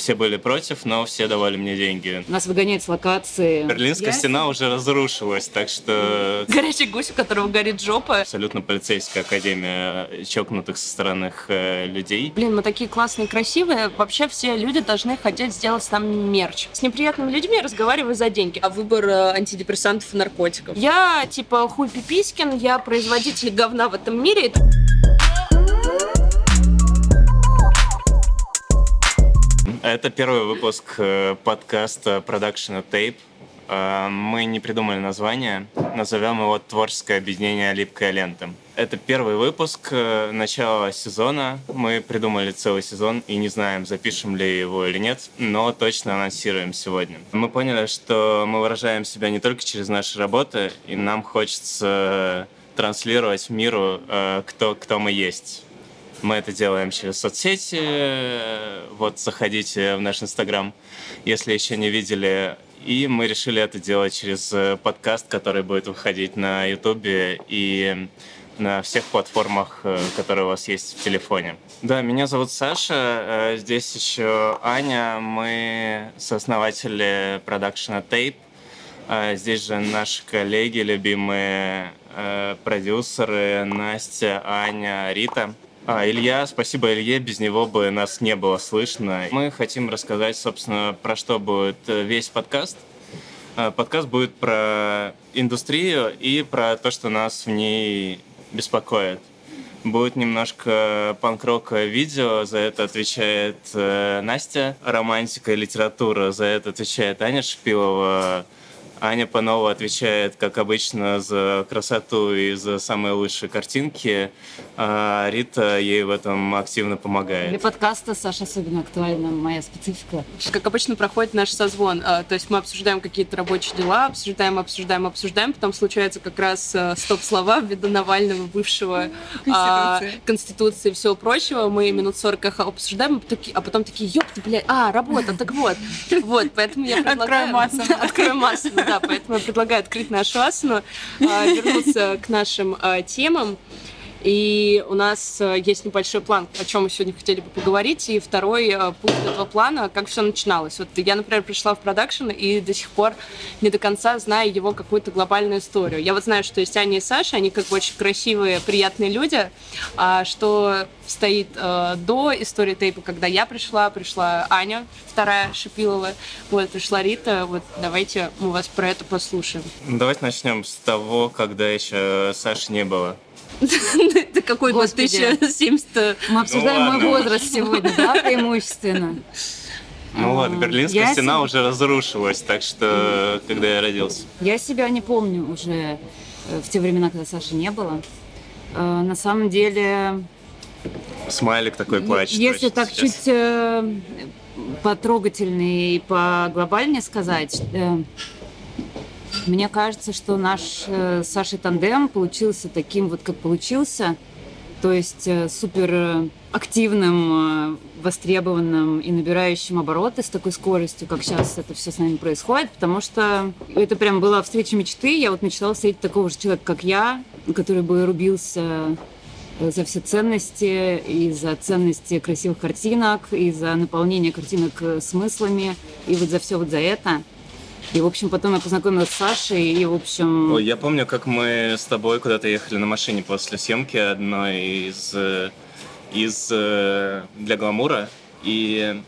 Все были против, но все давали мне деньги. Нас выгоняют с локации. Берлинская Я- стена уже разрушилась, так что Горячий гусь, у которого горит жопа. абсолютно полицейская академия чокнутых со стороны э, людей. Блин, мы такие классные, красивые. Вообще все люди должны хотеть сделать нами мерч. С неприятными людьми разговариваю за деньги. А выбор э, антидепрессантов и наркотиков. Я типа хуй Пипискин, я производитель говна в этом мире. Это первый выпуск э, подкаста Production Tape. Э, Мы не придумали название, назовем его «Творческое объединение Липкая лента». Это первый выпуск э, начала сезона. Мы придумали целый сезон и не знаем, запишем ли его или нет, но точно анонсируем сегодня. Мы поняли, что мы выражаем себя не только через наши работы, и нам хочется транслировать миру, кто, кто мы есть. Мы это делаем через соцсети. Вот заходите в наш Инстаграм, если еще не видели. И мы решили это делать через э, подкаст, который будет выходить на Ютубе и на всех платформах, э, которые у вас есть в телефоне. Да, меня зовут Саша, э, здесь еще Аня, мы сооснователи продакшена Tape. Здесь же наши коллеги, любимые продюсеры Настя, Аня, Рита. А, Илья, спасибо Илье, без него бы нас не было слышно. Мы хотим рассказать, собственно, про что будет э, весь подкаст. Э, Подкаст будет про индустрию и про то, что нас в ней беспокоит. Будет немножко панк-рока видео, за это отвечает э, Настя. Романтика и литература, за это отвечает Аня Шпилова. Аня Панова отвечает, как обычно, за красоту и за самые лучшие картинки, а Рита ей в этом активно Для помогает. подкаста, Саша, особенно актуальна моя специфика. Как обычно проходит наш созвон. А, То есть мы обсуждаем какие-то рабочие дела, обсуждаем, обсуждаем, обсуждаем. Потом случается как раз э, стоп-слова ввиду Навального, бывшего а, Конституции. Конституции и всего прочего. Мы минут 40 их обсуждаем, а потом- а потом такие, ёпта, блядь, а, работа, так вот. Вот, поэтому я предлагаю... Откроем асану. Откроем асану, да. Поэтому я предлагаю открыть нашу асану, а, вернуться к нашим а, темам. И у нас э, есть небольшой план, о чем мы сегодня хотели бы поговорить. И второй э, пункт этого плана, как все начиналось. Вот я, например, пришла в продакшн и до сих пор не до конца знаю его какую-то глобальную историю. Я вот знаю, что есть Аня и Саша, они как бы очень красивые, приятные люди. А что стоит э, до истории тейпа, когда я пришла, пришла Аня, вторая Шипилова, вот, пришла Рита. Вот давайте мы вас про это послушаем. Давайте начнем с того, когда еще Саши не было. Это какой год? Господи. 1070 Мы обсуждаем ладно. мой возраст сегодня, да, преимущественно. Ну А, Берлинская я стена себе- уже разрушилась, так что, когда я родился. Я себя не помню уже э, в те времена, когда Саши не было. Э, На самом деле, Смайлик такой плачет. если так сейчас. чуть э, потрогательнее и поглобальнее сказать, э, мне кажется, что наш э, с Сашей тандем получился таким вот, как получился. То есть э, супер э, активным, э, востребованным и набирающим обороты с такой скоростью, как сейчас это все с нами происходит, потому что это прям была встреча мечты. Я вот мечтала встретить такого же человека, как я, который бы рубился э, за все ценности, и за ценности красивых картинок, и за наполнение картинок э, смыслами, и вот за все вот за это. И, в общем, потом я познакомилась с Сашей, и, в общем... Ой, я помню, как мы с тобой куда-то ехали на машине после съемки одной из, э, из э, для гламура, и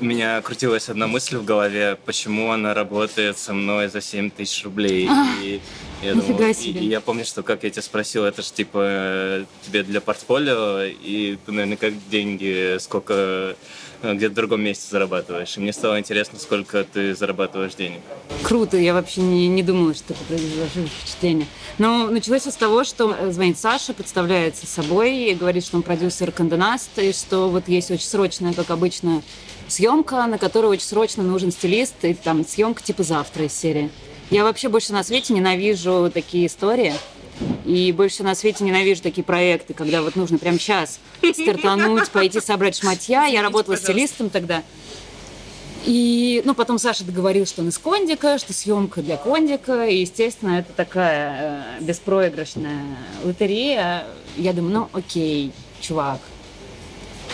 у меня крутилась одна мысль в голове, почему она работает со мной за 7 тысяч рублей. И я, нифига думал- и- себе. и я помню, что как я тебя спросил, это же типа тебе для портфолио, и ты наверняка деньги сколько э, где-то в другом месте зарабатываешь. И мне стало интересно, сколько ты зарабатываешь денег. Круто, я вообще не, не думала, что это произошло впечатление. Но началось с того, что э, звонит Саша, представляется собой и говорит, что он продюсер Канденаст, и что вот есть очень срочная, как обычно, съемка, на которую очень срочно нужен стилист, и там съемка типа завтра из серии. Я вообще больше на свете ненавижу такие истории. И больше на свете ненавижу такие проекты, когда вот нужно прямо сейчас стартануть, пойти собрать шматья. Я работала пожалуйста. стилистом тогда. И, ну, потом Саша договорил, что он из Кондика, что съемка для Кондика. И, естественно, это такая э, беспроигрышная лотерея. Я думаю, ну, окей, чувак.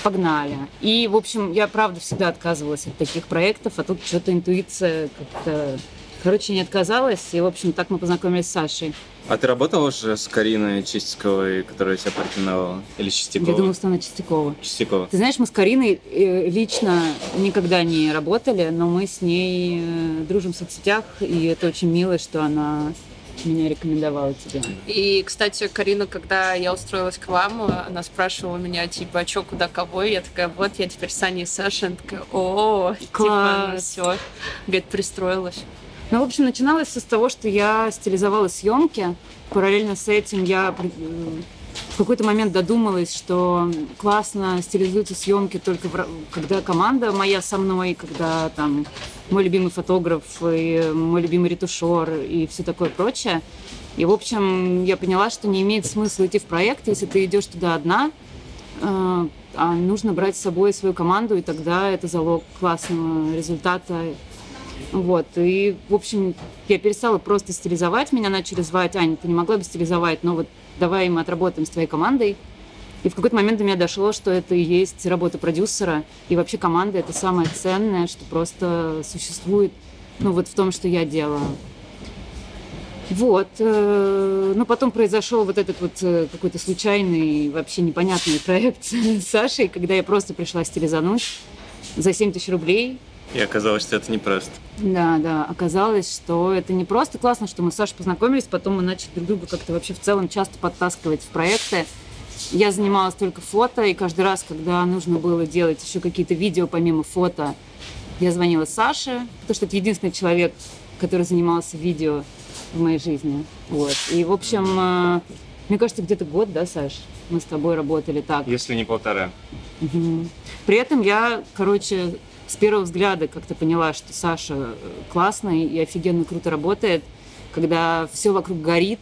погнали. И, в общем, я, правда, всегда отказывалась от таких проектов, а тут что-то интуиция как-то... Короче, не отказалась, и, в общем, так мы познакомились с Сашей. А ты работала уже с Кариной Чистяковой, которая тебя порекомендовала? Или Чистякова? Я думала, что она Чистякова. Чистякова. Ты знаешь, мы с Кариной э, лично никогда не работали, но мы с ней э, дружим в соцсетях, и это очень мило, что она меня рекомендовала тебе. И, кстати, Карина, когда я устроилась к вам, она спрашивала меня, типа, а чё, куда, кого? Я такая, вот, я теперь с Аней и Сашей. Она такая, о, типа, ну все. Говорит, пристроилась. Ну, в общем, начиналось все с того, что я стилизовала съемки. Параллельно с этим я в какой-то момент додумалась, что классно стилизуются съемки только в, когда команда моя со мной, когда там мой любимый фотограф и мой любимый ретушер и все такое прочее. И, в общем, я поняла, что не имеет смысла идти в проект, если ты идешь туда одна, э, а нужно брать с собой свою команду, и тогда это залог классного результата вот. И, в общем, я перестала просто стилизовать. Меня начали звать, Аня, ты не могла бы стилизовать, но вот давай мы отработаем с твоей командой. И в какой-то момент до меня дошло, что это и есть работа продюсера. И вообще команда — это самое ценное, что просто существует ну, вот в том, что я делаю. Вот. Э, ну, потом произошел вот этот вот э, какой-то случайный, вообще непонятный проект с Сашей, когда я просто пришла стилизануть за 7 тысяч рублей. И оказалось, что это непросто. Да, да, оказалось, что это не просто классно, что мы с Сашей познакомились, потом мы начали друг друга как-то вообще в целом часто подтаскивать в проекты. Я занималась только фото, и каждый раз, когда нужно было делать еще какие-то видео помимо фото, я звонила Саше, потому что это единственный человек, который занимался видео в моей жизни. Вот. И, в общем, э, мне кажется, где-то год, да, Саш, мы с тобой работали так. Если не полтора. Угу. При этом я, короче, с первого взгляда как-то поняла, что Саша э, классный и офигенно круто работает, когда все вокруг горит,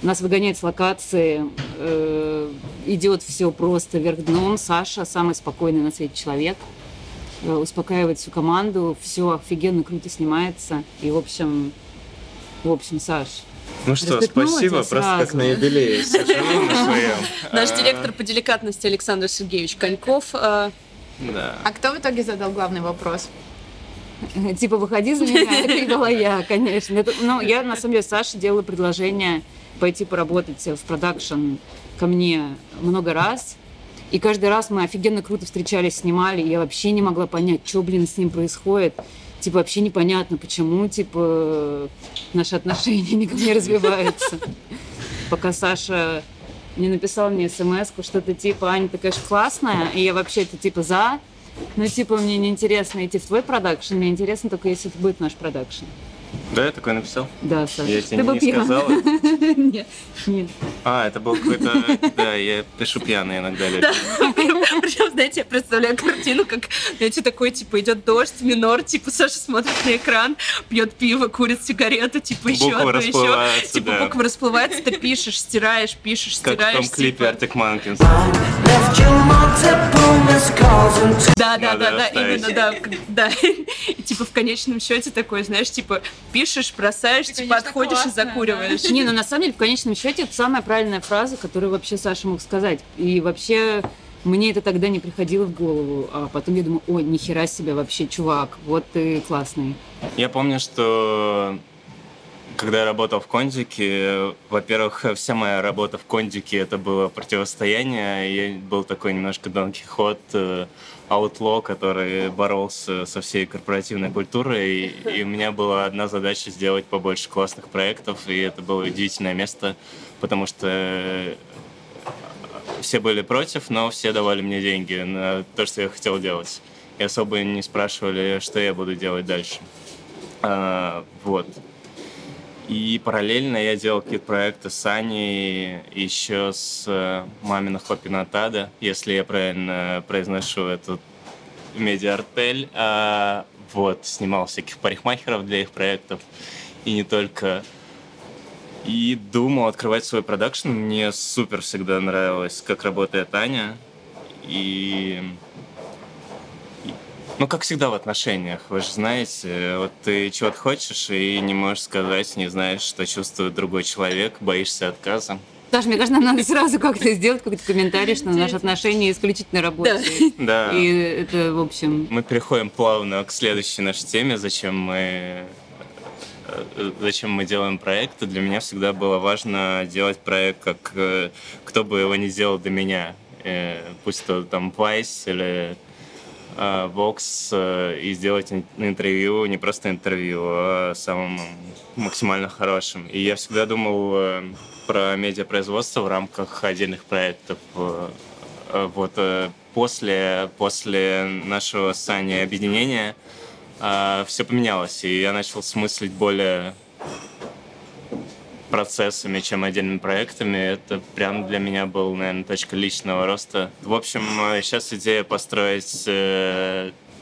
нас выгоняет с локации, э, идет все просто вверх дном. Саша самый спокойный на свете человек, э, успокаивает всю команду, все офигенно круто снимается. И, в общем, в общем, Саш, ну что, спасибо, просто сразу. как на юбилее. Наш директор по деликатности Александр Сергеевич Коньков э, да. А кто в итоге задал главный вопрос? Типа, выходи за меня, это была я, конечно. Ну, я, на самом деле, Саше делала предложение пойти поработать в продакшн ко мне много раз. И каждый раз мы офигенно круто встречались, снимали, и я вообще не могла понять, что, блин, с ним происходит. Типа, вообще непонятно, почему, типа, наши отношения никак не развиваются. Пока Саша не написал мне смс что-то типа, Аня, ты, конечно, классная, и я вообще это типа за, но типа мне неинтересно идти в твой продакшн, мне интересно только, если это будет наш продакшн. Да, я такой написал? Да, Саша. Я тебе не, не сказала? Нет, нет. А, это был какой-то... Да, я пишу пьяный иногда. Да, причем, знаете, я представляю картину, как, знаете, такой, типа, идет дождь, минор, типа, Саша смотрит на экран, пьет пиво, курит сигарету, типа, еще одно, еще. Типа, буквы расплываются, ты пишешь, стираешь, пишешь, стираешь. Как в том клипе типа. Arctic Monkeys. Да, да, да, да, именно, да, да. Типа, в конечном счете такой, знаешь, типа, пишешь, бросаешь, ты, типа конечно, отходишь классно, и закуриваешь. Да. Не, ну на самом деле, в конечном счете, это самая правильная фраза, которую вообще Саша мог сказать. И вообще мне это тогда не приходило в голову. А потом я думаю, ой, нихера себе вообще, чувак, вот ты классный. Я помню, что когда я работал в Кондике, во-первых, вся моя работа в Кондике это было противостояние. Я был такой немножко Дон Кихот, э, аутло, который боролся со всей корпоративной культурой. И, и у меня была одна задача сделать побольше классных проектов, и это было удивительное место, потому что все были против, но все давали мне деньги на то, что я хотел делать. И особо не спрашивали, что я буду делать дальше. А, вот. И параллельно я делал какие-то проекты с Аней, еще с э, маминых Хопинатада, если я правильно произношу эту медиартель. А, вот, снимал всяких парикмахеров для их проектов. И не только. И думал открывать свой продакшн. Мне супер всегда нравилось, как работает Аня. И ну, как всегда в отношениях, вы же знаете, вот ты чего-то хочешь и не можешь сказать, не знаешь, что чувствует другой человек, боишься отказа. Саша, мне кажется, нам надо сразу как-то сделать какой-то комментарий, что наши отношения исключительно рабочие. Да. И это, в общем... Мы переходим плавно к следующей нашей теме, зачем мы зачем мы делаем проекты. Для меня всегда было важно делать проект, как э, кто бы его ни сделал до меня. Э, пусть то там Vice или Vox, и сделать интервью, не просто интервью, а самым максимально хорошим. И я всегда думал про медиапроизводство в рамках отдельных проектов. Э, э, вот э, после, после нашего с Саней объединения все поменялось, и я начал смыслить более процессами, чем отдельными проектами. Это прям для меня был, наверное, точка личного роста. В общем, сейчас идея построить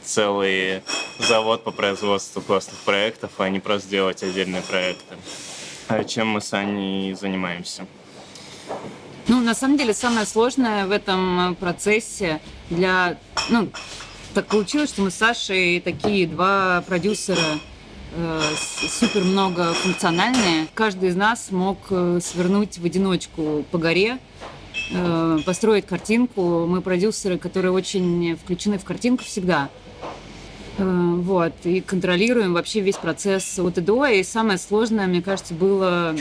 целый завод по производству классных проектов, а не просто делать отдельные проекты. А чем мы с Аней занимаемся? Ну, на самом деле, самое сложное в этом процессе для... Ну, так получилось, что мы с Сашей такие два продюсера э, супер многофункциональные. Каждый из нас мог э, свернуть в одиночку по горе, э, построить картинку. Мы продюсеры, которые очень включены в картинку всегда. Э, вот, и контролируем вообще весь процесс от и до. И самое сложное, мне кажется, было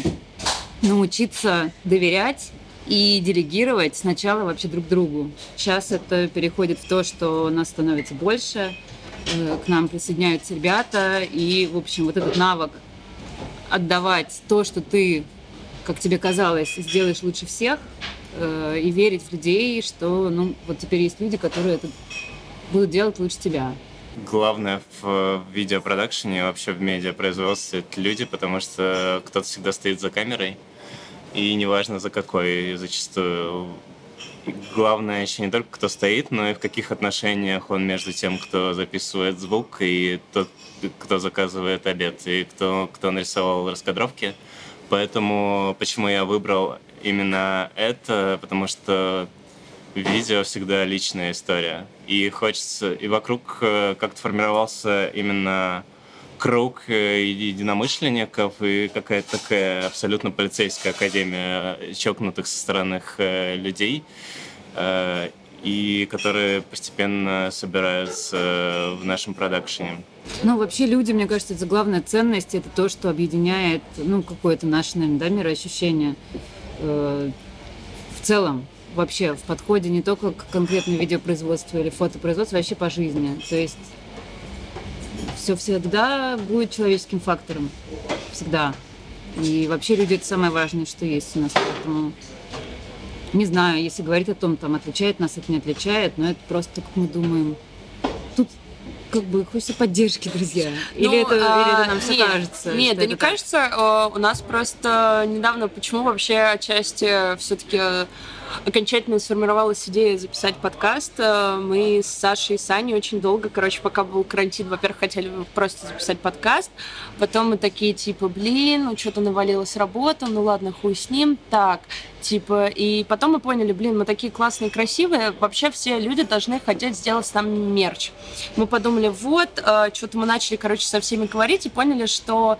научиться доверять и делегировать сначала вообще друг другу. Сейчас это переходит в то, что нас становится больше, э, к нам присоединяются ребята, и, в общем, вот этот навык отдавать то, что ты, как тебе казалось, сделаешь лучше всех, э, и верить в людей, что, ну, вот теперь есть люди, которые это будут делать лучше тебя. Главное в видеопродакшене, вообще в медиапроизводстве — это люди, потому что кто-то всегда стоит за камерой, и неважно за какой, зачастую главное еще не только кто стоит, но и в каких отношениях он между тем, кто записывает звук, и тот, кто заказывает обед, и кто, кто нарисовал раскадровки. Поэтому почему я выбрал именно это, потому что видео всегда личная история. И хочется, и вокруг э, как-то формировался именно круг э, единомышленников и какая-то такая абсолютно полицейская академия чокнутых со стороны э, людей, и которые постепенно собираются в нашем продакшене. Ну, вообще люди, мне кажется, это главная ценность, это то, что объединяет, ну, какое-то наше, наверное, да, мироощущение в целом вообще в подходе не только к конкретному видеопроизводству или фотопроизводству, а вообще по жизни. То есть все всегда будет человеческим фактором. Всегда. И вообще люди это самое важное, что есть у нас. Поэтому не знаю, если говорить о том, там отличает нас это не отличает, но это просто как мы думаем. Тут как бы хочется поддержки, друзья. Или, ну, это, а, или это нам все нет, кажется? Нет, да не так? кажется. А, у нас просто недавно, почему вообще отчасти все-таки окончательно сформировалась идея записать подкаст. Э, мы с Сашей и Саней очень долго, короче, пока был карантин, во-первых, хотели просто записать подкаст. Потом мы такие, типа, блин, ну что-то навалилась работа, ну ладно, хуй с ним. Так, типа, и потом мы поняли, блин, мы такие классные, красивые, вообще все люди должны хотеть сделать с нами мерч. Мы подумали, вот, э, что-то мы начали, короче, со всеми говорить и поняли, что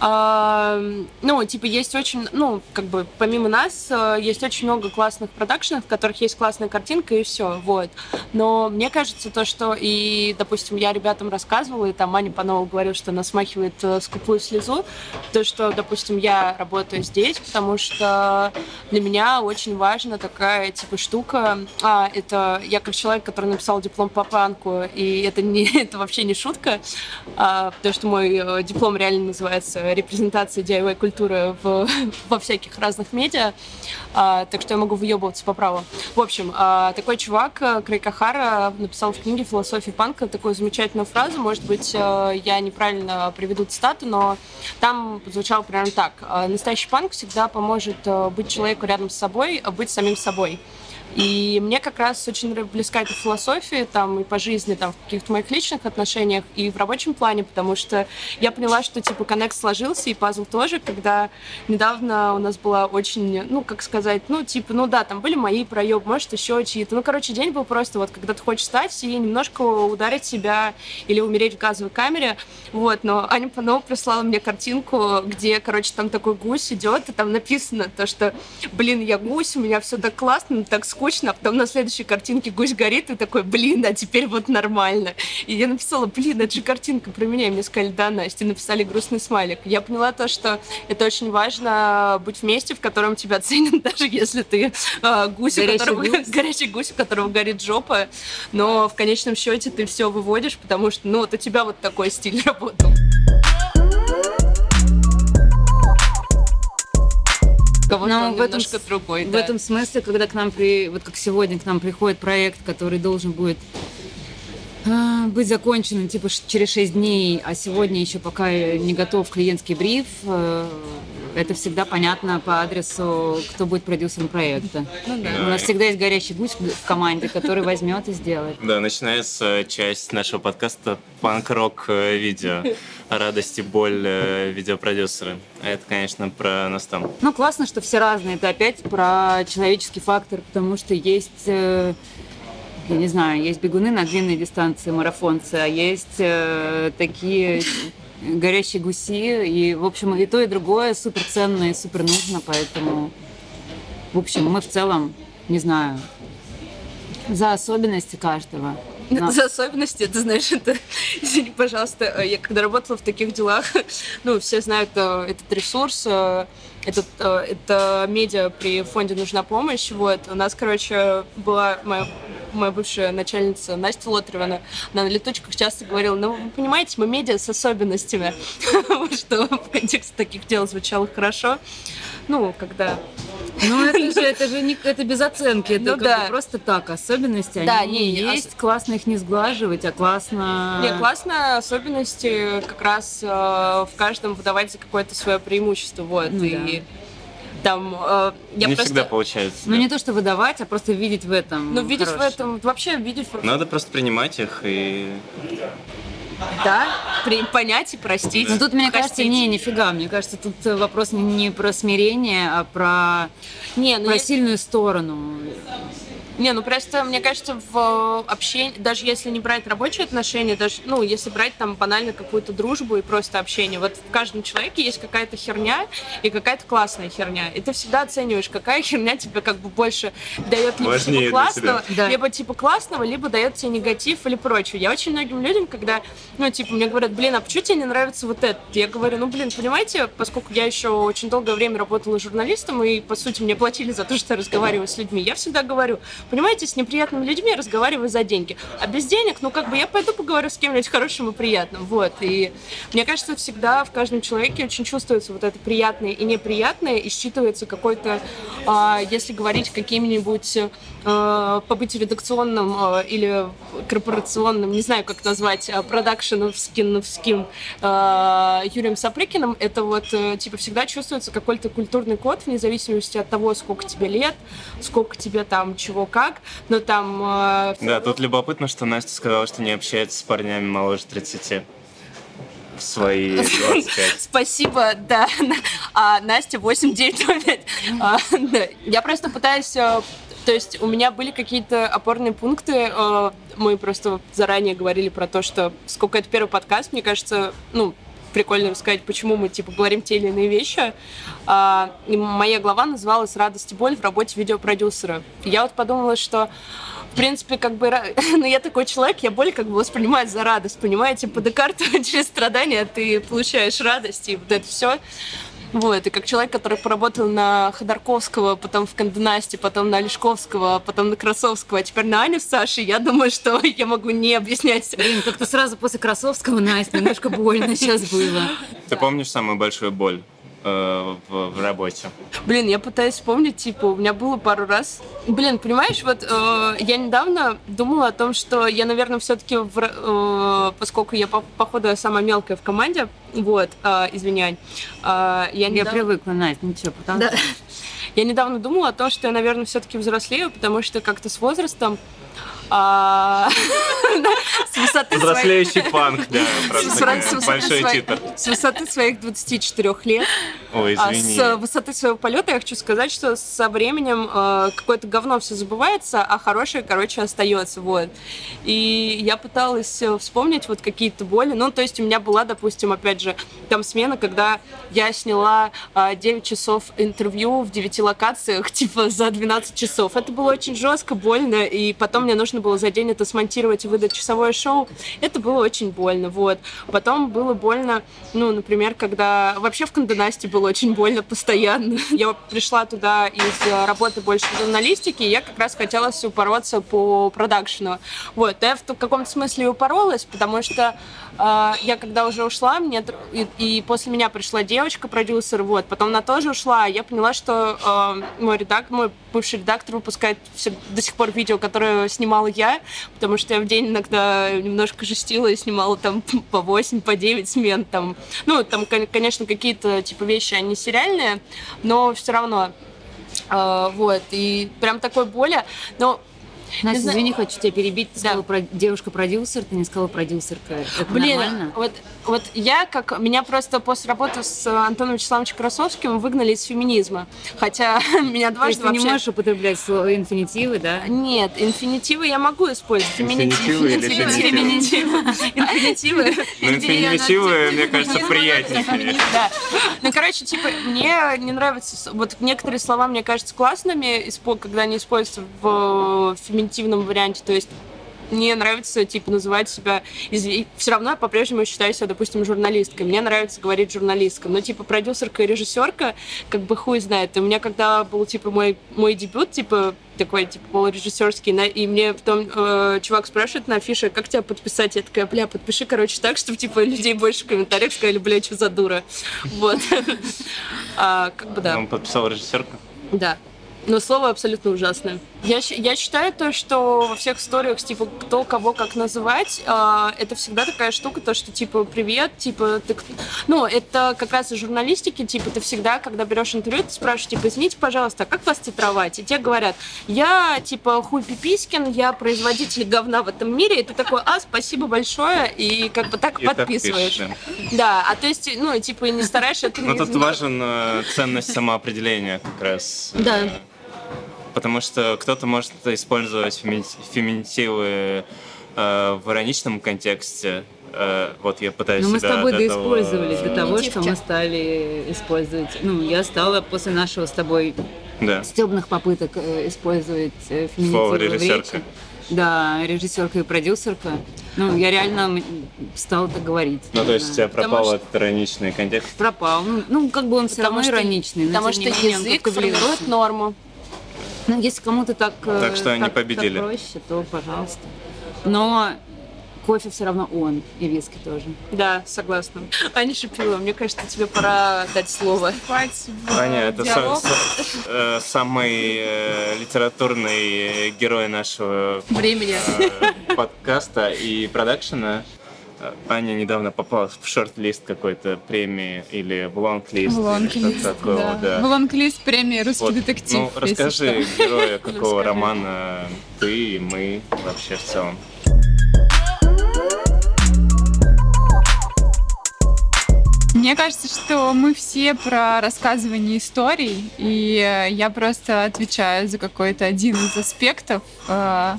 ну, типа, есть очень, ну, как бы, помимо нас, э, есть очень много классных продакшенов, в которых есть классная картинка, и все, вот. Но мне кажется, то, что и, допустим, я ребятам рассказывала, и там Аня Панова говорила, что она смахивает э, скупую слезу, то, что, допустим, я работаю здесь, потому что для меня очень важна такая, типа, штука. А, это я как человек, который написал диплом по панку, и это, не, это вообще не шутка, а, потому что мой э, диплом реально называется репрезентации DIY-культуры в, во всяких разных медиа, а, так что я могу выебываться по праву. В общем, а, такой чувак, э, Крейкахара, написал в книге «Философия панка» такую замечательную фразу, может быть, э, я неправильно приведу цитату, но там звучало примерно так. «Настоящий панк всегда поможет э, быть человеку рядом с собой, быть самим собой». И мне как раз очень близка эта философия там и по жизни, там в каких-то моих личных отношениях, и в рабочем плане, потому что я поняла, что типа коннект сложился, и пазл тоже, когда недавно у нас была очень, ну, как сказать, ну, типа, ну да, там были мои проебы, может, еще чьи-то. Ну, короче, день был просто вот, когда ты хочешь встать и немножко ударить себя или умереть в газовой камере. Вот, но Аня Панова прислала мне картинку, где, короче, там такой гусь идет, и там написано то, что, блин, я гусь, у меня все так классно, так скучно, а потом на следующей картинке гусь горит, и такой, блин, а теперь вот нормально. И я написала, блин, это же картинка про меня. И мне сказали, да, Настя, написали грустный смайлик. Я поняла то, что это очень важно быть вместе, в котором тебя ценят, даже если ты э, гусь, горячий, которого, гусь. горячий гусь, у которого горит жопа. Но в конечном счете ты все выводишь, потому что, ну, вот у тебя вот такой стиль работал. Кого-то Но он в этом, другой. В да. этом смысле, когда к нам при, вот как сегодня к нам приходит проект, который должен будет а, быть законченным типа через 6 дней, а сегодня еще пока не готов клиентский бриф, э, это всегда понятно по адресу, кто будет продюсером проекта. Ну, да. У нас всегда есть горячий гусь в команде, который возьмет и сделает. Да, начинается часть нашего подкаста панк-рок э, видео. Радость и боль э, видеопродюсера. А это, конечно, про нас там. Ну, классно, что все разные. Это опять про человеческий фактор, потому что есть я не знаю, есть бегуны на длинной дистанции, марафонцы, а есть э, такие горящие гуси. И, в общем, и то, и другое супер ценно и супер нужно, поэтому, в общем, мы в целом, не знаю, за особенности каждого. Но... За особенности, ты знаешь, это, извини, пожалуйста, э, я когда работала в таких делах, ну, все знают э, этот ресурс, э, этот, это медиа при фонде «Нужна помощь», вот, у нас, короче, была моя моя бывшая начальница Настя Лотрева, она на летучках часто говорила, ну, вы понимаете, мы медиа с особенностями, что в контексте таких дел звучало хорошо. Ну, когда ну, это же, это же не, это без оценки, это ну, да. просто так, особенности, да, они не, есть, ос... классно их не сглаживать, а классно... Не, классно особенности как раз э, в каждом выдавать за какое-то свое преимущество, вот, ну, и... Да там э, я не просто... всегда получается. Ну да. не то, что выдавать, а просто видеть в этом. Ну видеть хорошее. в этом, вообще видеть. Надо просто принимать их и. Да, при, понять и простить. Но ну, тут, мне простить. кажется, не, нифига. Мне кажется, тут вопрос не про смирение, а про, не, ну про я... сильную сторону. Не, ну просто, мне кажется, в общении, даже если не брать рабочие отношения, даже, ну, если брать там банально какую-то дружбу и просто общение, вот в каждом человеке есть какая-то херня и какая-то классная херня. И ты всегда оцениваешь, какая херня тебе как бы больше дает либо типа классного, да. либо типа классного, либо дает тебе негатив или прочее. Я очень многим людям, когда, ну, типа, мне говорят, блин, а почему тебе не нравится вот это? Я говорю, ну, блин, понимаете, поскольку я еще очень долгое время работала журналистом, и, по сути, мне платили за то, что я разговариваю с людьми, я всегда говорю, Понимаете, с неприятными людьми разговариваю за деньги. А без денег, ну, как бы я пойду поговорю с кем-нибудь хорошим и приятным. Вот. И мне кажется, всегда в каждом человеке очень чувствуется вот это приятное и неприятное, и считывается какой-то, а, если говорить какими-нибудь а, побыть редакционным а, или корпорационным, не знаю, как назвать, а, продакшеновским а, Юрием Сапрыкиным, это вот, э, типа, всегда чувствуется какой-то культурный код, вне зависимости от того, сколько тебе лет, сколько тебе там чего как, но там... Э, да, тут любопытно, что Настя сказала, что не общается с парнями моложе 30 в свои 25. Спасибо, да. А Настя 8905. А, да. Я просто пытаюсь... Э, то есть у меня были какие-то опорные пункты. Э, мы просто заранее говорили про то, что сколько это первый подкаст, мне кажется, ну, прикольно рассказать, почему мы, типа, говорим те или иные вещи. А, и моя глава называлась «Радость и боль в работе видеопродюсера». Я вот подумала, что в принципе, как бы, ну, я такой человек, я боль как бы воспринимаю за радость, понимаете? По Декарту через страдания ты получаешь радость, и вот это все. Вот, и как человек, который поработал на Ходорковского, потом в Канденасте, потом на Лешковского, потом на Красовского, а теперь на Аню с Сашей, я думаю, что я могу не объяснять. Блин, как-то сразу после Красовского, Настя, немножко больно сейчас было. Ты помнишь самую большую боль? Э, в, в работе? Блин, я пытаюсь вспомнить, типа, у меня было пару раз. Блин, понимаешь, вот э, я недавно думала о том, что я, наверное, все-таки, э, поскольку я, по, походу, я самая мелкая в команде, вот, э, извиняй. Э, я, недавно... я привыкла, Настя, ничего, потому да. Я недавно думала о том, что я, наверное, все-таки взрослею, потому что как-то с возрастом с высоты Взрослеющий панк, да, большой титр. С высоты своих 24 лет, Ой, а с высоты своего полета я хочу сказать, что со временем э, какое-то говно все забывается, а хорошее, короче, остается, вот. И я пыталась э, вспомнить вот какие-то боли, ну, то есть у меня была, допустим, опять же, там смена, когда я сняла 9 э, часов интервью в 9 локациях, типа, за 12 часов. Это было очень жестко, больно, и потом мне нужно было за день это смонтировать и выдать часовое шоу. Это было очень больно, вот. Потом было больно, ну, например, когда... Вообще в Канденасте было очень больно постоянно. Я пришла туда из работы больше в журналистике, и я как раз хотела все упороться по продакшену. Вот. Я в каком-то смысле упоролась, потому что э, я когда уже ушла, мне и, и после меня пришла девочка, продюсер, вот. Потом она тоже ушла, я поняла, что э, мой редактор, мой бывший редактор выпускает все, до сих пор видео, которое снимала я, потому что я в день иногда немножко жестила и снимала там по 8, по 9 смен. Там. Ну, там, конечно, какие-то типа вещи, они сериальные, но все равно. Э, вот, и прям такой боли. Но Настя, знаю... извини, хочу тебя перебить. Ты да. сказала про девушка-продюсер, ты не сказала продюсерка. Это Блин, нормально? вот, вот я как... Меня просто после работы с Антоном Вячеславовичем Красовским выгнали из феминизма. Хотя меня дважды То есть ты не можешь употреблять слово инфинитивы, да? Нет, инфинитивы я могу использовать. Инфинитивы или феминитивы? Инфинитивы. Ну, инфинитивы, мне кажется, приятнее. Да. Ну, короче, типа, мне не нравится... Вот некоторые слова мне кажутся классными, когда они используются в феминитивном варианте, то есть мне нравится, типа, называть себя... Все равно я по-прежнему считаю себя, допустим, журналисткой. Мне нравится говорить журналистка. Но, типа, продюсерка и режиссерка, как бы хуй знает. И у меня, когда был, типа, мой, мой дебют, типа, такой, типа, полурежиссерский, и мне потом э, чувак спрашивает на афише, как тебя подписать? Я такая, бля, подпиши, короче, так, чтобы, типа, людей больше в комментариях сказали, бля, что за дура. Вот. А, как бы, да. Он подписал режиссерку? Да. Но слово абсолютно ужасное. Я, я считаю то, что во всех историях, типа, кто кого как называть, э, это всегда такая штука, то, что, типа, привет, типа, ты... Ну, это как раз из журналистики, типа, ты всегда, когда берешь интервью, ты спрашиваешь, типа, извините, пожалуйста, а как вас титровать? И тебе говорят, я, типа, хуй Пипискин, я производитель говна в этом мире, и ты такой, а, спасибо большое, и как бы так и подписываешь. Так да, а то есть, ну, типа, не стараешься... Ну, тут важен э, ценность самоопределения как раз. Да. Потому что кто-то может использовать феминитивы э, в ироничном контексте, э, вот я пытаюсь. Но мы с тобой доиспользовали для того, что мы стали использовать. Ну, я стала после нашего с тобой да. стебных попыток э, использовать э, феминитивы в речи. Да, режиссерка и продюсерка. Ну, я реально стала так говорить. Ну, то есть у тебя пропал что... этот ироничный контекст? Пропал. Ну, ну как бы он все равно что, ироничный. Потому что язык формирует норму. Ну, если кому-то так, э, так что так, они победили. Так проще, то пожалуйста. Но кофе все равно он, и виски тоже. Да, согласна. Аня Шипилова, мне кажется, тебе пора дать слово. Аня, это са- са- э, самый э, литературный герой нашего времени э, подкаста и продакшена. Аня недавно попала в шорт-лист какой-то премии или в лонг-лист. В лонг-лист, да. да. В лонг-лист премии «Русский вот. детектив». Ну, расскажи героя какого расскажи. романа ты и мы вообще в целом. Мне кажется, что мы все про рассказывание историй, и я просто отвечаю за какой-то один из аспектов э,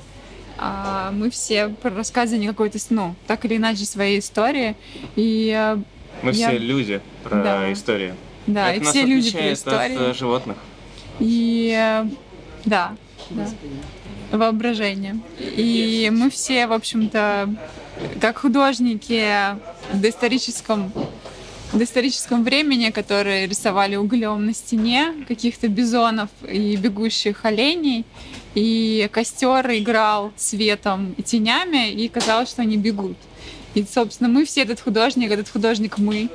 а мы все про рассказывание какой-то, ну, так или иначе своей истории. И э, мы я... все люди про да. истории. Да, Это и все люди про истории. От животных. И э, да, да. Воображение. И мы все, в общем-то, как художники в доисторическом доисторическом времени, которые рисовали углем на стене каких-то бизонов и бегущих оленей. И костер играл светом и тенями, и казалось, что они бегут. И, собственно, мы все этот художник, этот художник мы.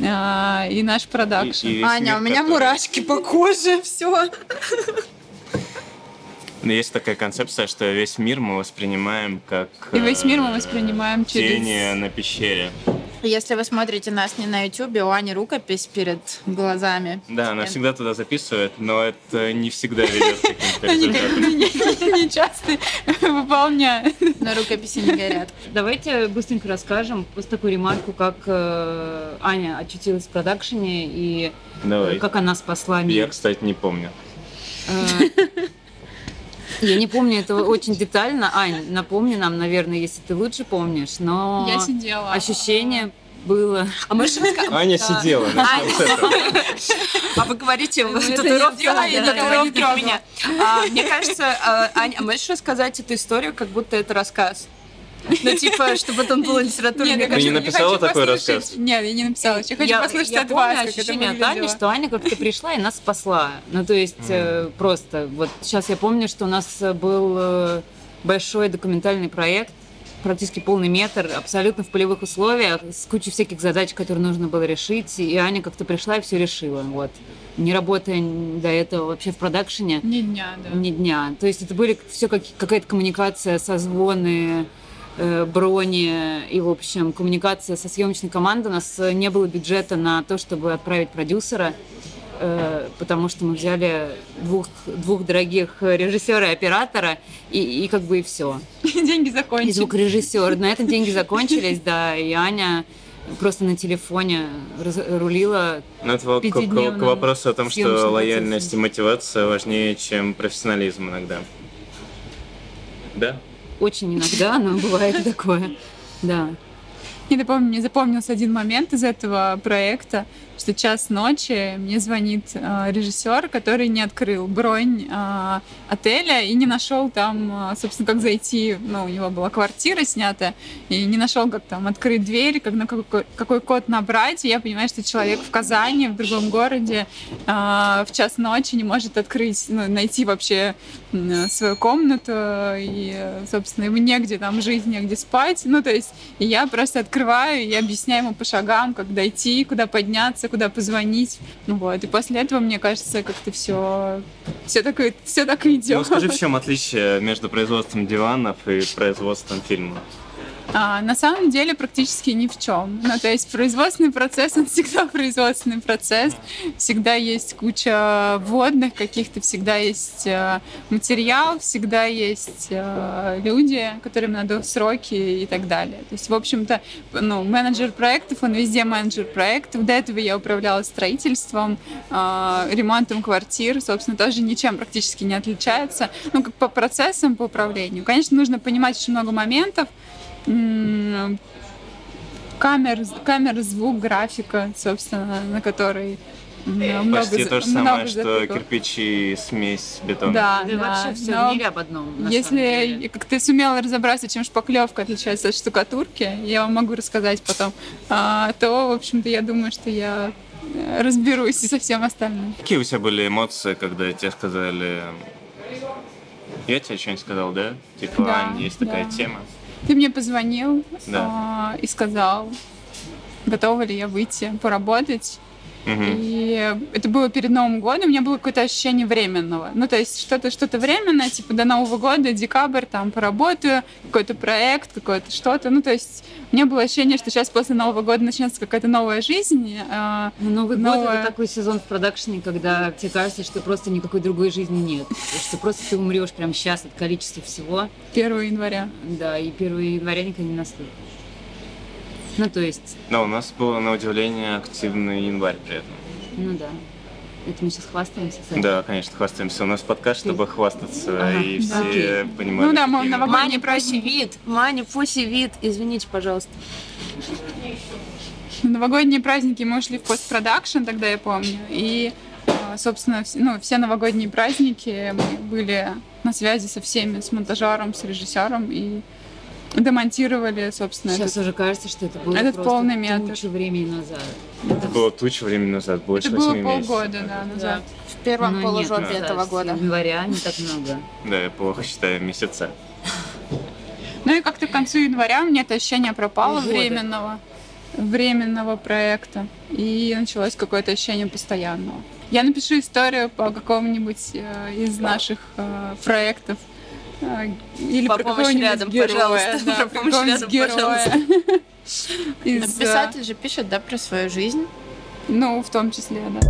А, и наш продакшн. И, и Аня, мир, у меня который... мурашки по коже, все. Есть такая концепция, что весь мир мы воспринимаем как... И весь мир мы э, воспринимаем через... Тени на пещере. Если вы смотрите нас не на YouTube, у Ани рукопись перед глазами. Да, она всегда туда записывает, но это не всегда ведет к каким-то результатам. Не часто выполняю. Но рукописи не горят. Давайте быстренько расскажем просто такую ремарку, как э, Аня очутилась в продакшене и э, как она спасла мир. Я, кстати, не помню. Э, Я не помню этого очень детально. Ань, напомни нам, наверное, если ты лучше помнишь, но Я сидела. ощущение было... А мы же Аня сидела. А вы говорите, татуировки татуировки у меня. А, Мне кажется, а, Аня, а можешь рассказать эту историю, как будто это рассказ? Ну, типа, чтобы потом было литературный Нет, я Ты не написала такой рассказ? Нет, я не написала. Я хочу послушать от помню вас, ощущение от Ани, что Аня как-то пришла и нас спасла. Ну, то есть э, просто вот сейчас я помню, что у нас э, был э, большой документальный проект, практически полный метр, абсолютно в полевых условиях, с кучей всяких задач, которые нужно было решить, и Аня как-то пришла и все решила, вот. Не работая до этого вообще в продакшене, Ни дня, да. ни дня. То есть это были все как, какая-то коммуникация, созвоны, брони и, в общем, коммуникация со съемочной командой. У нас э, не было бюджета на то, чтобы отправить продюсера, э, потому что мы взяли двух, двух дорогих режиссера и оператора, и, и как бы и все. Деньги И закончились. звукорежиссер. На этом деньги закончились, да, и Аня просто на телефоне рулила Ну, это к, к- к вопросу о том, что лояльность и мотивация важнее, чем профессионализм иногда. Да? Очень иногда, но бывает такое. Да. Я помню, мне запомнился один момент из этого проекта, что час ночи мне звонит э, режиссер, который не открыл бронь э, отеля и не нашел там, э, собственно, как зайти. Ну, у него была квартира снята, и не нашел, как там открыть дверь, как на какой, какой код набрать. И я понимаю, что человек в Казани, в другом городе, э, в час ночи не может открыть, ну, найти вообще м, свою комнату, и, э, собственно, ему негде там жить, негде спать. Ну, то есть я просто открываю и объясняю ему по шагам, как дойти, куда подняться, куда позвонить. Ну вот. И после этого, мне кажется, как-то все, все так, все так идет. Ну, скажи, в чем отличие между производством диванов и производством фильма? А, на самом деле практически ни в чем. Ну, то есть производственный процесс, он всегда производственный процесс. Всегда есть куча вводных каких-то, всегда есть э, материал, всегда есть э, люди, которым надо сроки и так далее. То есть, в общем-то, ну, менеджер проектов, он везде менеджер проектов. До этого я управляла строительством, э, ремонтом квартир, собственно, тоже ничем практически не отличается. Ну, как по процессам, по управлению. Конечно, нужно понимать очень много моментов, камер, камер, звук, графика, собственно, на которой много, Почти то же много самое, что затыков. кирпичи, смесь, бетон. Да, Да, да. вообще все но в мире об одном. Если как ты сумела разобраться, чем шпаклевка отличается от штукатурки, я вам могу рассказать потом, а, то, в общем-то, я думаю, что я э, разберусь и со всем остальным. Какие у тебя были эмоции, когда тебе сказали... Я тебе что-нибудь сказал, да? Типа, Да, Ань, есть такая да. тема. Ты мне позвонил Да. а, и сказал, готова ли я выйти поработать. И это было перед Новым годом, у меня было какое-то ощущение временного. Ну, то есть что-то что временное, типа до Нового года, декабрь, там поработаю, какой-то проект, какое-то что-то. Ну, то есть у меня было ощущение, что сейчас после Нового года начнется какая-то новая жизнь. Ну, Новый год Новое. это такой сезон в продакшене, когда тебе кажется, что просто никакой другой жизни нет. Что просто ты умрешь прямо сейчас от количества всего. 1 января. Да, и 1 января никогда не наступит. Ну, то есть, Но у нас был, на удивление, активный январь при этом. ну да. Это мы сейчас хвастаемся. с этим. Да, конечно, хвастаемся. У нас подкаст, чтобы хвастаться, Ага, и все понимали. Ну да, мы на Маня Пуси вид, Маня Пуси вид, извините, пожалуйста. На новогодние праздники мы ушли в постпродакшн, тогда я помню. И, а, собственно, ну, все новогодние праздники мы были на связи со всеми, с монтажером, с режиссером и демонтировали, собственно, Сейчас этот- уже кажется, что это было Этот полный метр. тучу времени назад. Это было туча времени назад, больше Это было 8 месяцев. полгода, да, назад. В первом полужопе нет, этого да, года. с Января не так много. Да, я плохо считаю месяца. Ну и как-то к концу января у меня это ощущение пропало временного, временного проекта. И началось какое-то ощущение постоянного. Я напишу историю по какому-нибудь э, из наших э, проектов Или По про помощь рядом, героя. пожалуйста. да, Про помощь рядом, героя. Из, э, Писатель же пишет, да, про свою жизнь. Ну, в том числе, да.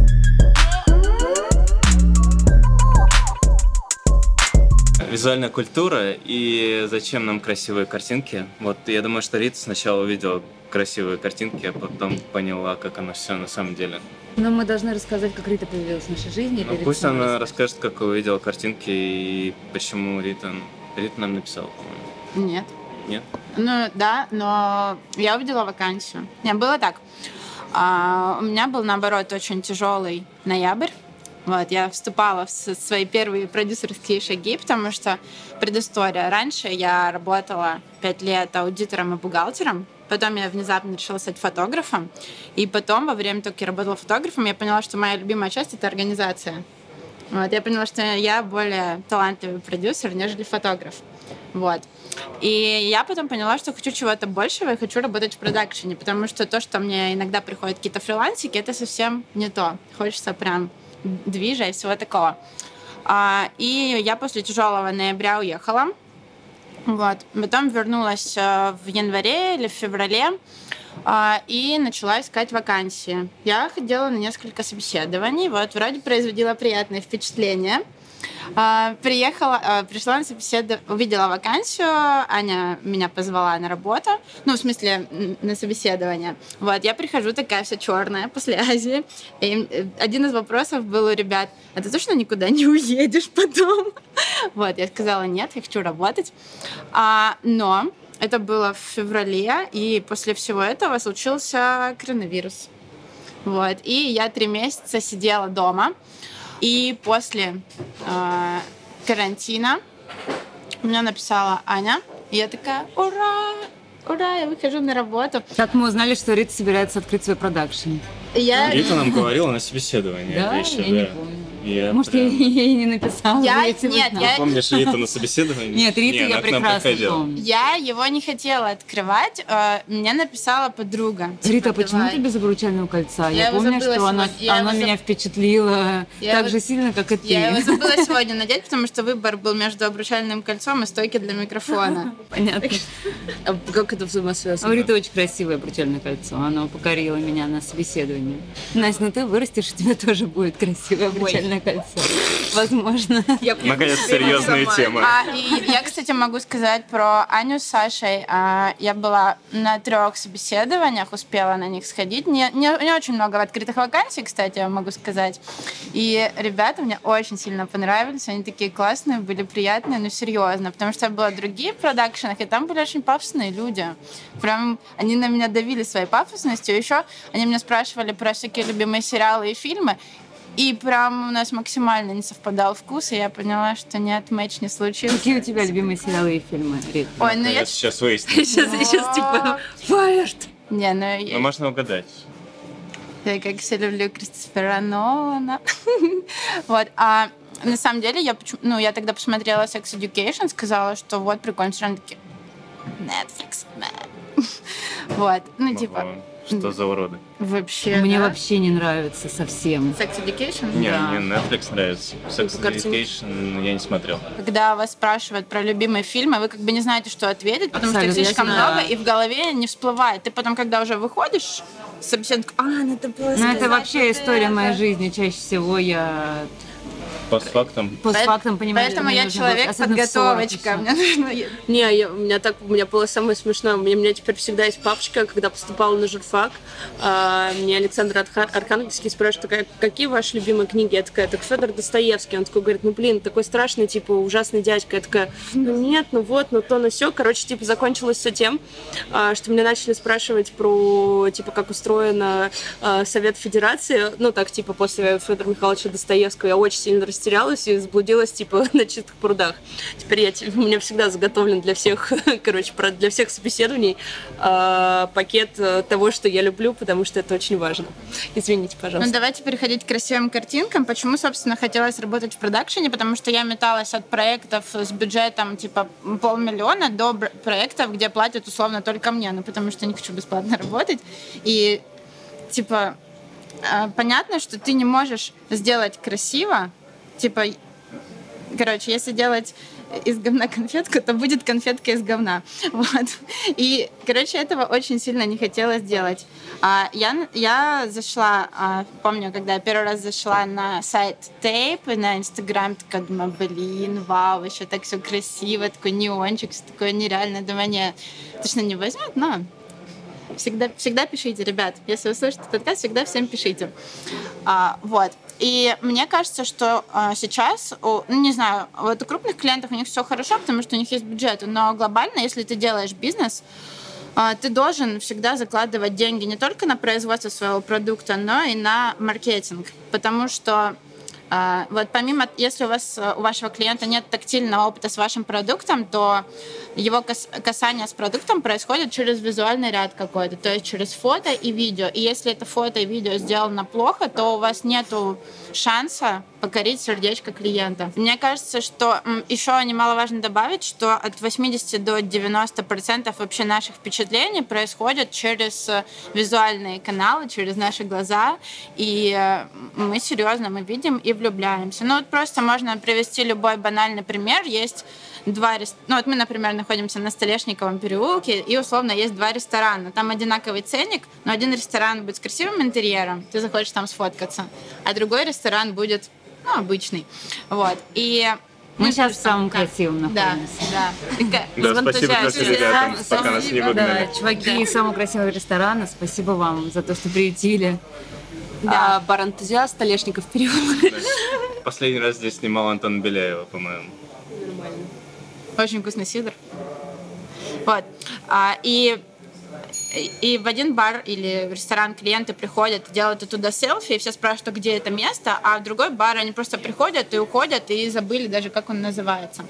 Визуальная культура и зачем нам красивые картинки. Вот я думаю, что Рита сначала увидела красивые картинки, а потом поняла, как оно все на самом деле. Но мы должны рассказать, как Рита появилась в нашей жизни. Ну, пусть она расскажет? расскажет, как увидела картинки и почему Рита... Рита нам написала, по-моему. Нет. Нет? Ну, да, но я увидела вакансию. Не, было так. А, у меня был, наоборот, очень тяжелый ноябрь. Вот, я вступала в свои первые продюсерские шаги, потому что предыстория. Раньше я работала пять лет аудитором и бухгалтером, потом я внезапно решила стать фотографом, и потом, во время того, как я работала фотографом, я поняла, что моя любимая часть — это организация. Вот, я поняла, что я более талантливый продюсер, нежели фотограф. Вот. И я потом поняла, что хочу чего-то большего и хочу работать в продакшене, потому что то, что мне иногда приходят какие-то фрилансики, это совсем не то. Хочется прям движа и всего такого. А, и я после тяжелого ноября уехала. Вот. Потом вернулась э, в январе или в феврале а, и начала искать вакансии. Я ходила на несколько собеседований, вот, вроде производила приятное впечатление. А, Приехала, а, пришла на собеседование, увидела вакансию, Аня меня позвала на работу, ну, в смысле, на собеседование. Вот, я прихожу такая вся черная после Азии, и один из вопросов был у ребят, а ты точно никуда не уедешь потом? Вот, я сказала, нет, я хочу работать. А, но это было в феврале, и после всего этого случился коронавирус. Вот, и я три месяца сидела дома, и после э, карантина мне написала Аня, и я такая, ура, ура, я выхожу на работу. Так мы узнали, что Рита собирается открыть свой продакшн. Я, Рита нам говорила на собеседовании. Да? еще, я не да. помню. Я Может, я прям- ей не написала? Я- если нет, знала. я- Помнишь Риту на собеседовании? Нет, Рита Не, я она прекрасно помню. я его не хотела открывать, э, мне написала подруга. Рита, Типа, почему ты без обручального кольца? Я Я, помню, что. Я его меня Я так его- же сильно, как и ты. Я его забыла сегодня надеть, потому что выбор был между обручальным кольцом и стойкой для микрофона. Понятно. А как это А у взаимосвязано? Риты очень красивое обручальное кольцо. Оно покорило меня на собеседовании. Настя, ну ты вырастешь, у тебя тоже будет красивое обручальное кольцо. Возможно. Наконец, серьезные темы. А, я, кстати, могу сказать про Аню с Сашей. А, я была на трех собеседованиях, успела на них сходить. Не, не, не очень много открытых вакансий, кстати, я могу сказать. И ребята мне очень сильно понравились. Они такие классные, были приятные, но серьезно. Потому что я была в других продакшенах, и там были очень пафосные люди. Прям они на меня давили своей пафосностью. Еще они меня спрашивали про всякие любимые сериалы и фильмы. И прям у нас максимально не совпадал вкус, и я поняла, что нет, матч не случился. Какие у тебя любимые сериалы и фильмы, Рит? Ой, ну я... Сейчас выясним. Сейчас, сейчас типа Fired. Не, ну Ну, я, можно угадать. я как все люблю Кристофера Нолана. Вот, а на самом деле я, почему- ну, я тогда посмотрела Sex Education, сказала, что вот прикольно, все равно такие, Netflix, да». Вот, ну, типа, Что за уроды? Вообще, Мне да. вообще не нравится совсем. Sex Education? Не, Да. мне Netflix нравится. Sex. Education я не смотрел. Когда вас спрашивают про любимые фильмы, вы как бы не знаете, что ответить, потому что их Абсолютно, слишком много, и в голове не всплывает. Ты потом, когда уже выходишь, собеседник, а, надо было Ну, это вообще вот история это». моей жизни. Чаще всего я Постфактум. постфактум понимаю, Поэтому я человек было- особенно в 40 подготовочка. еще. Мне нужно... Не, я- у меня так, у меня было самое смешное. У меня, у меня теперь всегда есть папочка, когда поступала на журфак. а, мне Александр Арха- Архангельский спрашивает, такая, какие ваши любимые книги? Я такая, так Федор Достоевский. Он такой говорит, ну блин, такой страшный, типа, ужасный дядька. Я такая, ну нет, ну вот, ну то, ну все. Короче, типа, закончилось все тем, а, что меня начали спрашивать про, типа, как устроен а, Совет Федерации. Ну так, типа, после Федора Михайловича Достоевского я очень сильно растерялась и заблудилась, типа, на чистых прудах. Теперь я, те- у меня всегда заготовлен для всех, короче, для всех собеседований а, пакет э, того, что я люблю, потому что это очень важно. Извините, Ну, пожалуйста. давайте переходить к красивым картинкам. Почему, собственно, хотелось работать в продакшене? Потому что я металась от проектов с бюджетом типа полмиллиона до проектов, где платят условно только мне, ну потому что не хочу бесплатно работать. И типа э, понятно, что ты не можешь сделать красиво, типа Короче, если делать из говна конфетку, то будет конфетка из говна. Вот. И, короче, этого очень сильно не хотелось делать. А, я, я зашла, а, помню, когда я первый раз зашла на сайт Tape, на Инстаграм, такая думаю, блин, вау, еще так все красиво, такой неончик, все такое нереально. Думаю, не, точно не возьмут, но всегда, всегда пишите, ребят. Если вы слышите подкаст, всегда всем пишите. А, вот. И мне кажется, что а, сейчас, у, ну, не знаю, вот у крупных клиентов у них все хорошо, потому что у них есть бюджет, но глобально, если ты делаешь бизнес, а, ты должен всегда закладывать деньги не только на производство своего продукта, но и на маркетинг, потому что вот помимо, если у вас у вашего клиента нет тактильного опыта с вашим продуктом, то его касание с продуктом происходит через визуальный ряд какой-то, то есть через фото и видео. И если это фото и видео сделано плохо, то у вас нету шанса покорить сердечко клиента. Мне кажется, что еще немаловажно добавить, что от 80 до 90 процентов вообще наших впечатлений происходят через э, визуальные каналы, через наши глаза, и э, мы серьезно, мы видим и влюбляемся. Ну вот просто можно привести любой банальный пример. Есть два ресторана. Ну, вот мы, например, находимся на Столешниковом переулке, и условно есть два ресторана. Там одинаковый ценник, но один ресторан будет с красивым интерьером, ты захочешь там сфоткаться, а другой ресторан будет ну, обычный. Вот. И мы сейчас в самом красивом находимся. Да, да. Да, спасибо, что ребятам, пока нас не выгнали. Да, чуваки из самого красивого ресторана, спасибо вам за то, что приютили. Да. А, бар-энтузиаст, Столешников переулок. Последний раз здесь снимал Антон Беляева, по-моему. Нормально. Очень вкусный сидр. Вот. А, и и в один бар или в ресторан клиенты приходят, делают оттуда селфи, и все спрашивают, где это место, а в другой бар они просто приходят и уходят, и забыли даже, как он называется.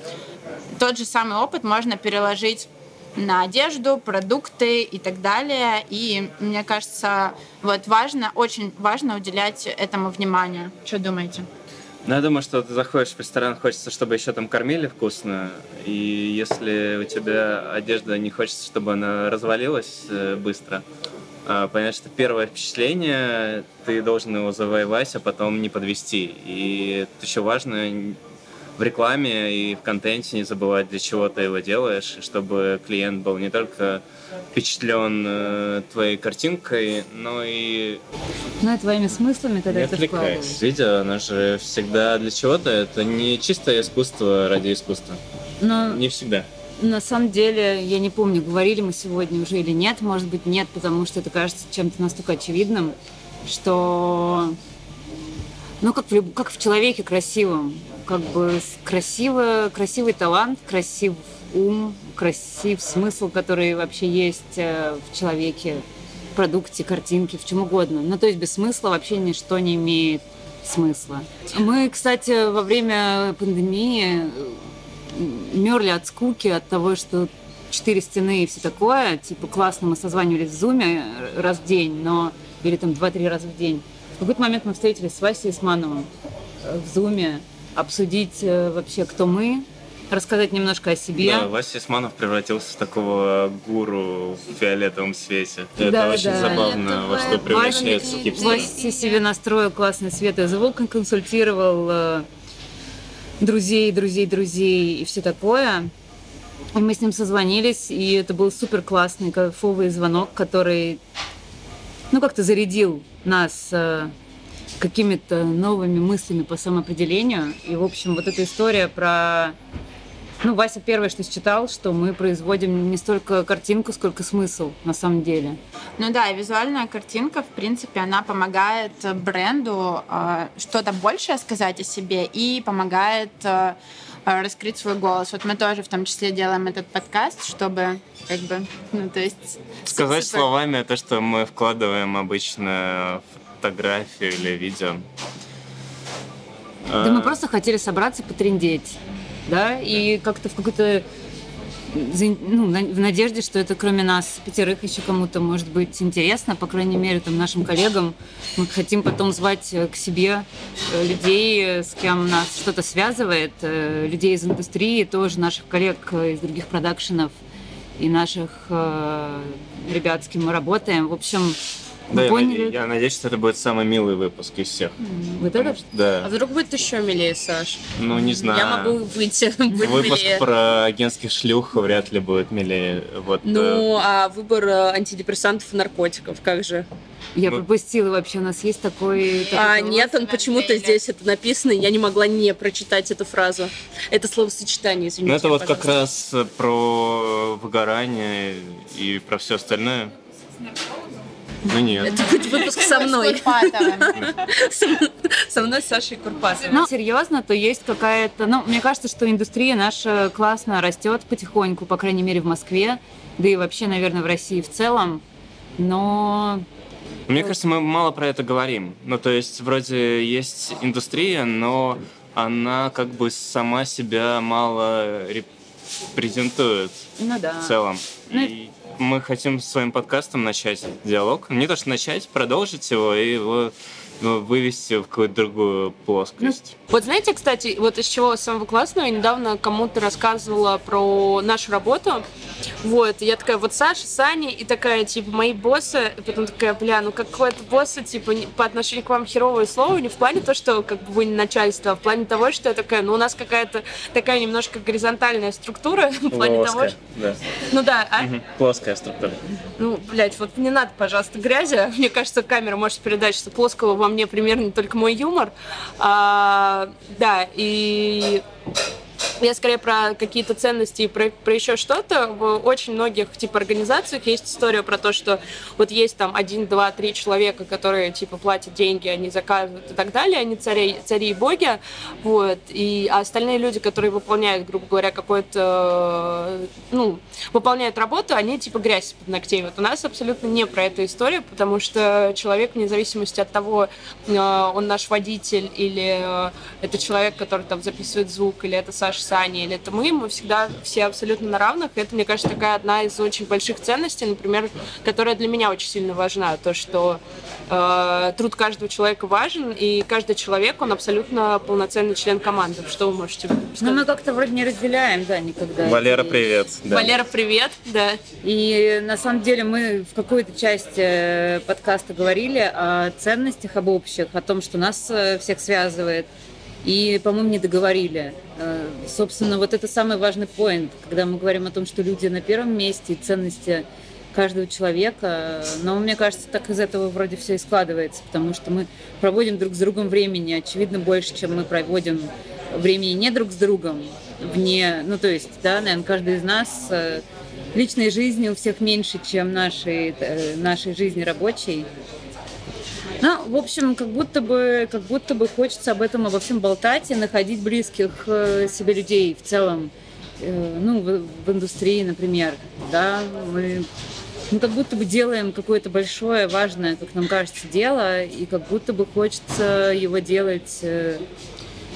Тот же самый опыт можно переложить на одежду, продукты и так далее. И мне кажется, вот важно, очень важно уделять этому внимание. Что думаете? Ну, я думаю, что ты заходишь в ресторан, хочется, чтобы еще там кормили вкусно. И если у тебя одежда не хочется, чтобы она развалилась э, быстро, а, понятно, что первое впечатление ты должен его завоевать, а потом не подвести. И это еще важно в рекламе и в контенте не забывать, для чего ты его делаешь, чтобы клиент был не только впечатлен э, твоей картинкой, но и... Ну и твоими смыслами, когда не ты вкладываешь. Видео, оно же всегда для чего-то, это не чистое искусство ради искусства. Но... Не всегда. На самом деле, я не помню, говорили мы сегодня уже или нет, может быть нет, потому что это кажется чем-то настолько очевидным, что ну, как в, как в человеке красивом как бы красиво, красивый талант, красив ум, красив смысл, который вообще есть э, в человеке, в продукте, картинке, в чем угодно. Ну, то есть без смысла вообще ничто не имеет смысла. Мы, кстати, во время пандемии э, мерли от скуки, от того, что четыре стены и все такое. Типа классно мы созванивались в зуме раз в день, но или там два-три раза в день. В какой-то момент мы встретились с Васей Исмановым э, в зуме, обсудить э, вообще, кто мы, рассказать немножко о себе. Да, Вася Исманов превратился в такого гуру в фиолетовом свете. Это да, очень да. забавно, Это во что превращается хипстер. Вася себе настроил классный свет. Я звук консультировал э, друзей, друзей, друзей и все такое. И мы с ним созвонились, и это был супер классный, кайфовый звонок, который, ну, как-то зарядил нас э, какими-то новыми мыслями по самоопределению. И, в общем, вот эта история про... Ну, Вася первое, что считал, что мы производим не столько картинку, сколько смысл на самом деле. Ну да, визуальная картинка, в принципе, она помогает бренду э, что-то большее сказать о себе и помогает э, раскрыть свой голос. Вот мы тоже в том числе делаем этот подкаст, чтобы как бы, ну то есть... Сказать супер... словами то, что мы вкладываем обычно в фотографию или видео. Да мы а. просто хотели собраться, потрендеть, да, и как-то в какой-то ну, в надежде, что это кроме нас пятерых еще кому-то может быть интересно, по крайней мере, там, нашим коллегам. Мы хотим потом звать э, к себе э, людей, э, с кем нас что-то связывает, людей из индустрии, тоже наших коллег из других продакшенов и наших ребят, с кем мы работаем. В общем, Да, я, поняли? наде- я надеюсь, что это будет самый милый выпуск из всех. Вот Потому это? что- А Да. вдруг будет еще милее, Саш? Ну, не знаю. Я могу выйти, быть Выпуск милее. про агентских шлюх вряд ли будет милее. Вот, э, Ну, а выбор э, антидепрессантов и наркотиков, как же? Я Ну- пропустила вообще. У нас есть такой... А, нет, он почему-то здесь это написано, я не могла не прочитать эту фразу. Это словосочетание, извините. Ну, это вот как раз э, про выгорание и про все остальное. Ну нет. Это будет выпуск со мной. Со мной Сашей Курпасовой. Ну, серьезно, то есть какая-то... Ну, мне кажется, что индустрия наша классно растет потихоньку, по крайней мере, в Москве, да и вообще, наверное, в России в целом. Но Мне кажется, мы мало про это говорим. Ну, то есть, вроде есть индустрия, но она как бы сама себя мало репрезентует Ну да. в целом. Ну, И мы хотим своим подкастом начать диалог. Не то, что начать, продолжить его и его вывести в какую-то другую плоскость. Вот знаете, кстати, вот из чего самого классного, я недавно кому-то рассказывала про нашу работу. Вот, я такая, вот Саша, Саня, и такая, типа, мои боссы, и потом такая, бля, ну какое-то боссы, типа, по отношению к вам херовое слово, не в плане то, что как бы вы не начальство, а в плане того, что я такая, ну у нас какая-то такая немножко горизонтальная структура, в плане того, что... да. Ну да, а? Плоская структура. Ну, блядь, вот не надо, пожалуйста, грязи. Мне кажется, камера может передать, что плоского во мне примерно только мой юмор. А, да, и я скорее про какие-то ценности и про, про еще что-то. В очень многих типа организациях есть история про то, что вот есть там один, два, три человека, которые типа платят деньги, они заказывают и так далее, они цари, цари и боги, вот, и а остальные люди, которые выполняют, грубо говоря, какой-то, ну, выполняют работу, они типа грязь под ногтей. Вот у нас абсолютно не про эту историю, потому что человек, вне зависимости от того, э, он наш водитель или э, это человек, который там записывает звук, или это Саша Саня, или это мы, мы всегда все абсолютно на равных. И это, мне кажется, такая одна из очень больших ценностей, например, которая для меня очень сильно важна. То, что э, труд каждого человека важен, и каждый человек, он абсолютно полноценный член команды. Что вы можете ну, сказать? мы как-то вроде не разделяем, да, никогда. Валера, И- привет. Да. Валера, привет. Да. И на самом деле мы в какой-то части э, подкаста говорили о ценностях, об общих, о том, что нас э, всех связывает. И, по-моему, не договорили. Э, Собственно, вот это самый важный поинт, когда мы говорим о том, что люди на первом месте, и ценности каждого человека. Но мне кажется, так из этого вроде все и складывается, потому что мы проводим друг с другом времени, очевидно, больше, чем мы проводим времени не друг с другом, вне, ну то есть, да, наверное, каждый из нас э, личной жизни у всех меньше, чем нашей, э, нашей жизни рабочей. Ну, в общем, как будто бы, как будто бы хочется об этом обо всем болтать и находить близких э, себе людей в целом. Э, ну, в, в индустрии, например, да, мы ну, как будто бы делаем какое-то большое, важное, как нам кажется, дело, и как будто бы хочется его делать э,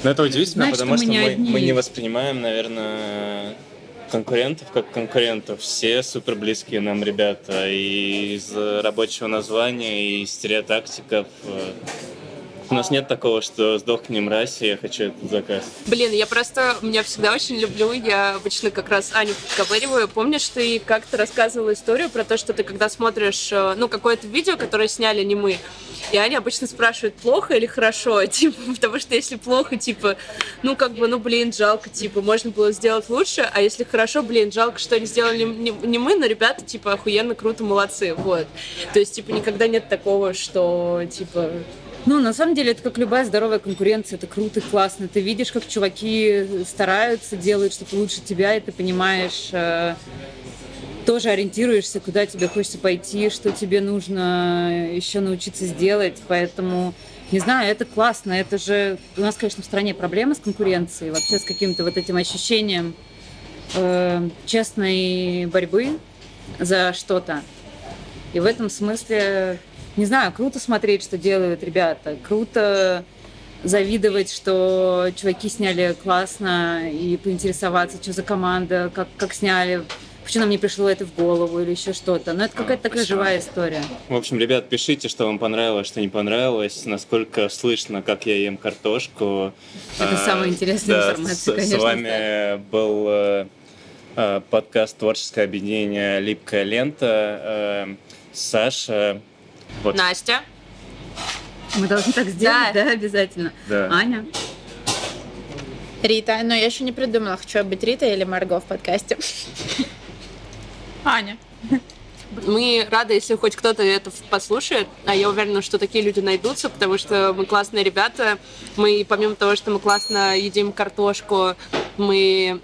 Но это удивительно, Знаешь, потому что что мы не мы, мы не воспринимаем, наверное, конкурентов как конкурентов. Все супер близкие нам ребята. И из рабочего названия, и из стереотактиков. У нас нет такого, что сдохни, мразь, и я хочу этот заказ. Блин, я просто, меня всегда очень люблю, я обычно как раз Аню подковыриваю. Помнишь, ты как-то рассказывала историю про то, что ты когда смотришь, э, ну, какое-то видео, которое сняли не мы, и Аня обычно спрашивает, плохо или хорошо, типа, потому что если плохо, типа, ну, как бы, ну, блин, жалко, типа, можно было сделать лучше, а если хорошо, блин, жалко, что не сделали не, не мы, но ребята, типа, охуенно, круто, молодцы, вот. То есть, типа, никогда нет такого, что, типа, Ну, на самом деле, это как любая здоровая конкуренция. Это круто, классно. Ты видишь, как чуваки стараются, делают что-то лучше тебя, и ты понимаешь, э, тоже ориентируешься, куда тебе хочется пойти, что тебе нужно еще научиться сделать. Поэтому, не знаю, это классно. Это же... У нас, конечно, в стране проблемы с конкуренцией, вообще с каким-то вот этим ощущением э, честной борьбы за что-то. И в этом смысле, не знаю, круто смотреть, что делают ребята, круто завидовать, что чуваки сняли классно и поинтересоваться, что за команда, как, как сняли, почему нам не пришло это в голову или еще что-то. Но это какая-то такая живая история. В общем, ребят, пишите, что вам понравилось, что не понравилось, насколько слышно, как я ем картошку. Это А, самая интересная да, информация, с- конечно, С вами был э, э, подкаст творческое объединение «Липкая лента». Э, Саша, Вот. Настя. Мы должны так сделать, Да. да, обязательно. Да. Аня. Рита. Но я еще не придумала, хочу я быть Рита или Марго в подкасте. Аня. Мы рады, если хоть кто-то это послушает, а я уверена, что такие люди найдутся, потому что мы классные ребята. Мы, помимо того, что мы классно едим картошку, мы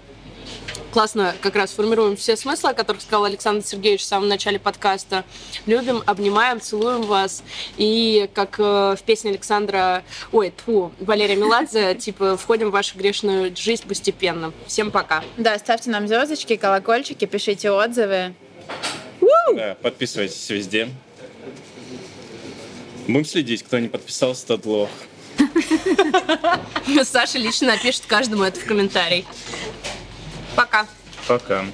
классно как раз формируем все смыслы, о которых сказал Александр Сергеевич в самом начале подкаста. Любим, обнимаем, целуем вас. И как э, в песне Александра, ой, тьфу, Валерия Меладзе, типа, входим в вашу грешную жизнь постепенно. Всем пока. Да, ставьте нам звездочки, колокольчики, пишите отзывы. Да, подписывайтесь везде. Будем следить, кто не подписался, тот лох. Саша лично напишет каждому это в комментарий. Пока. Пока.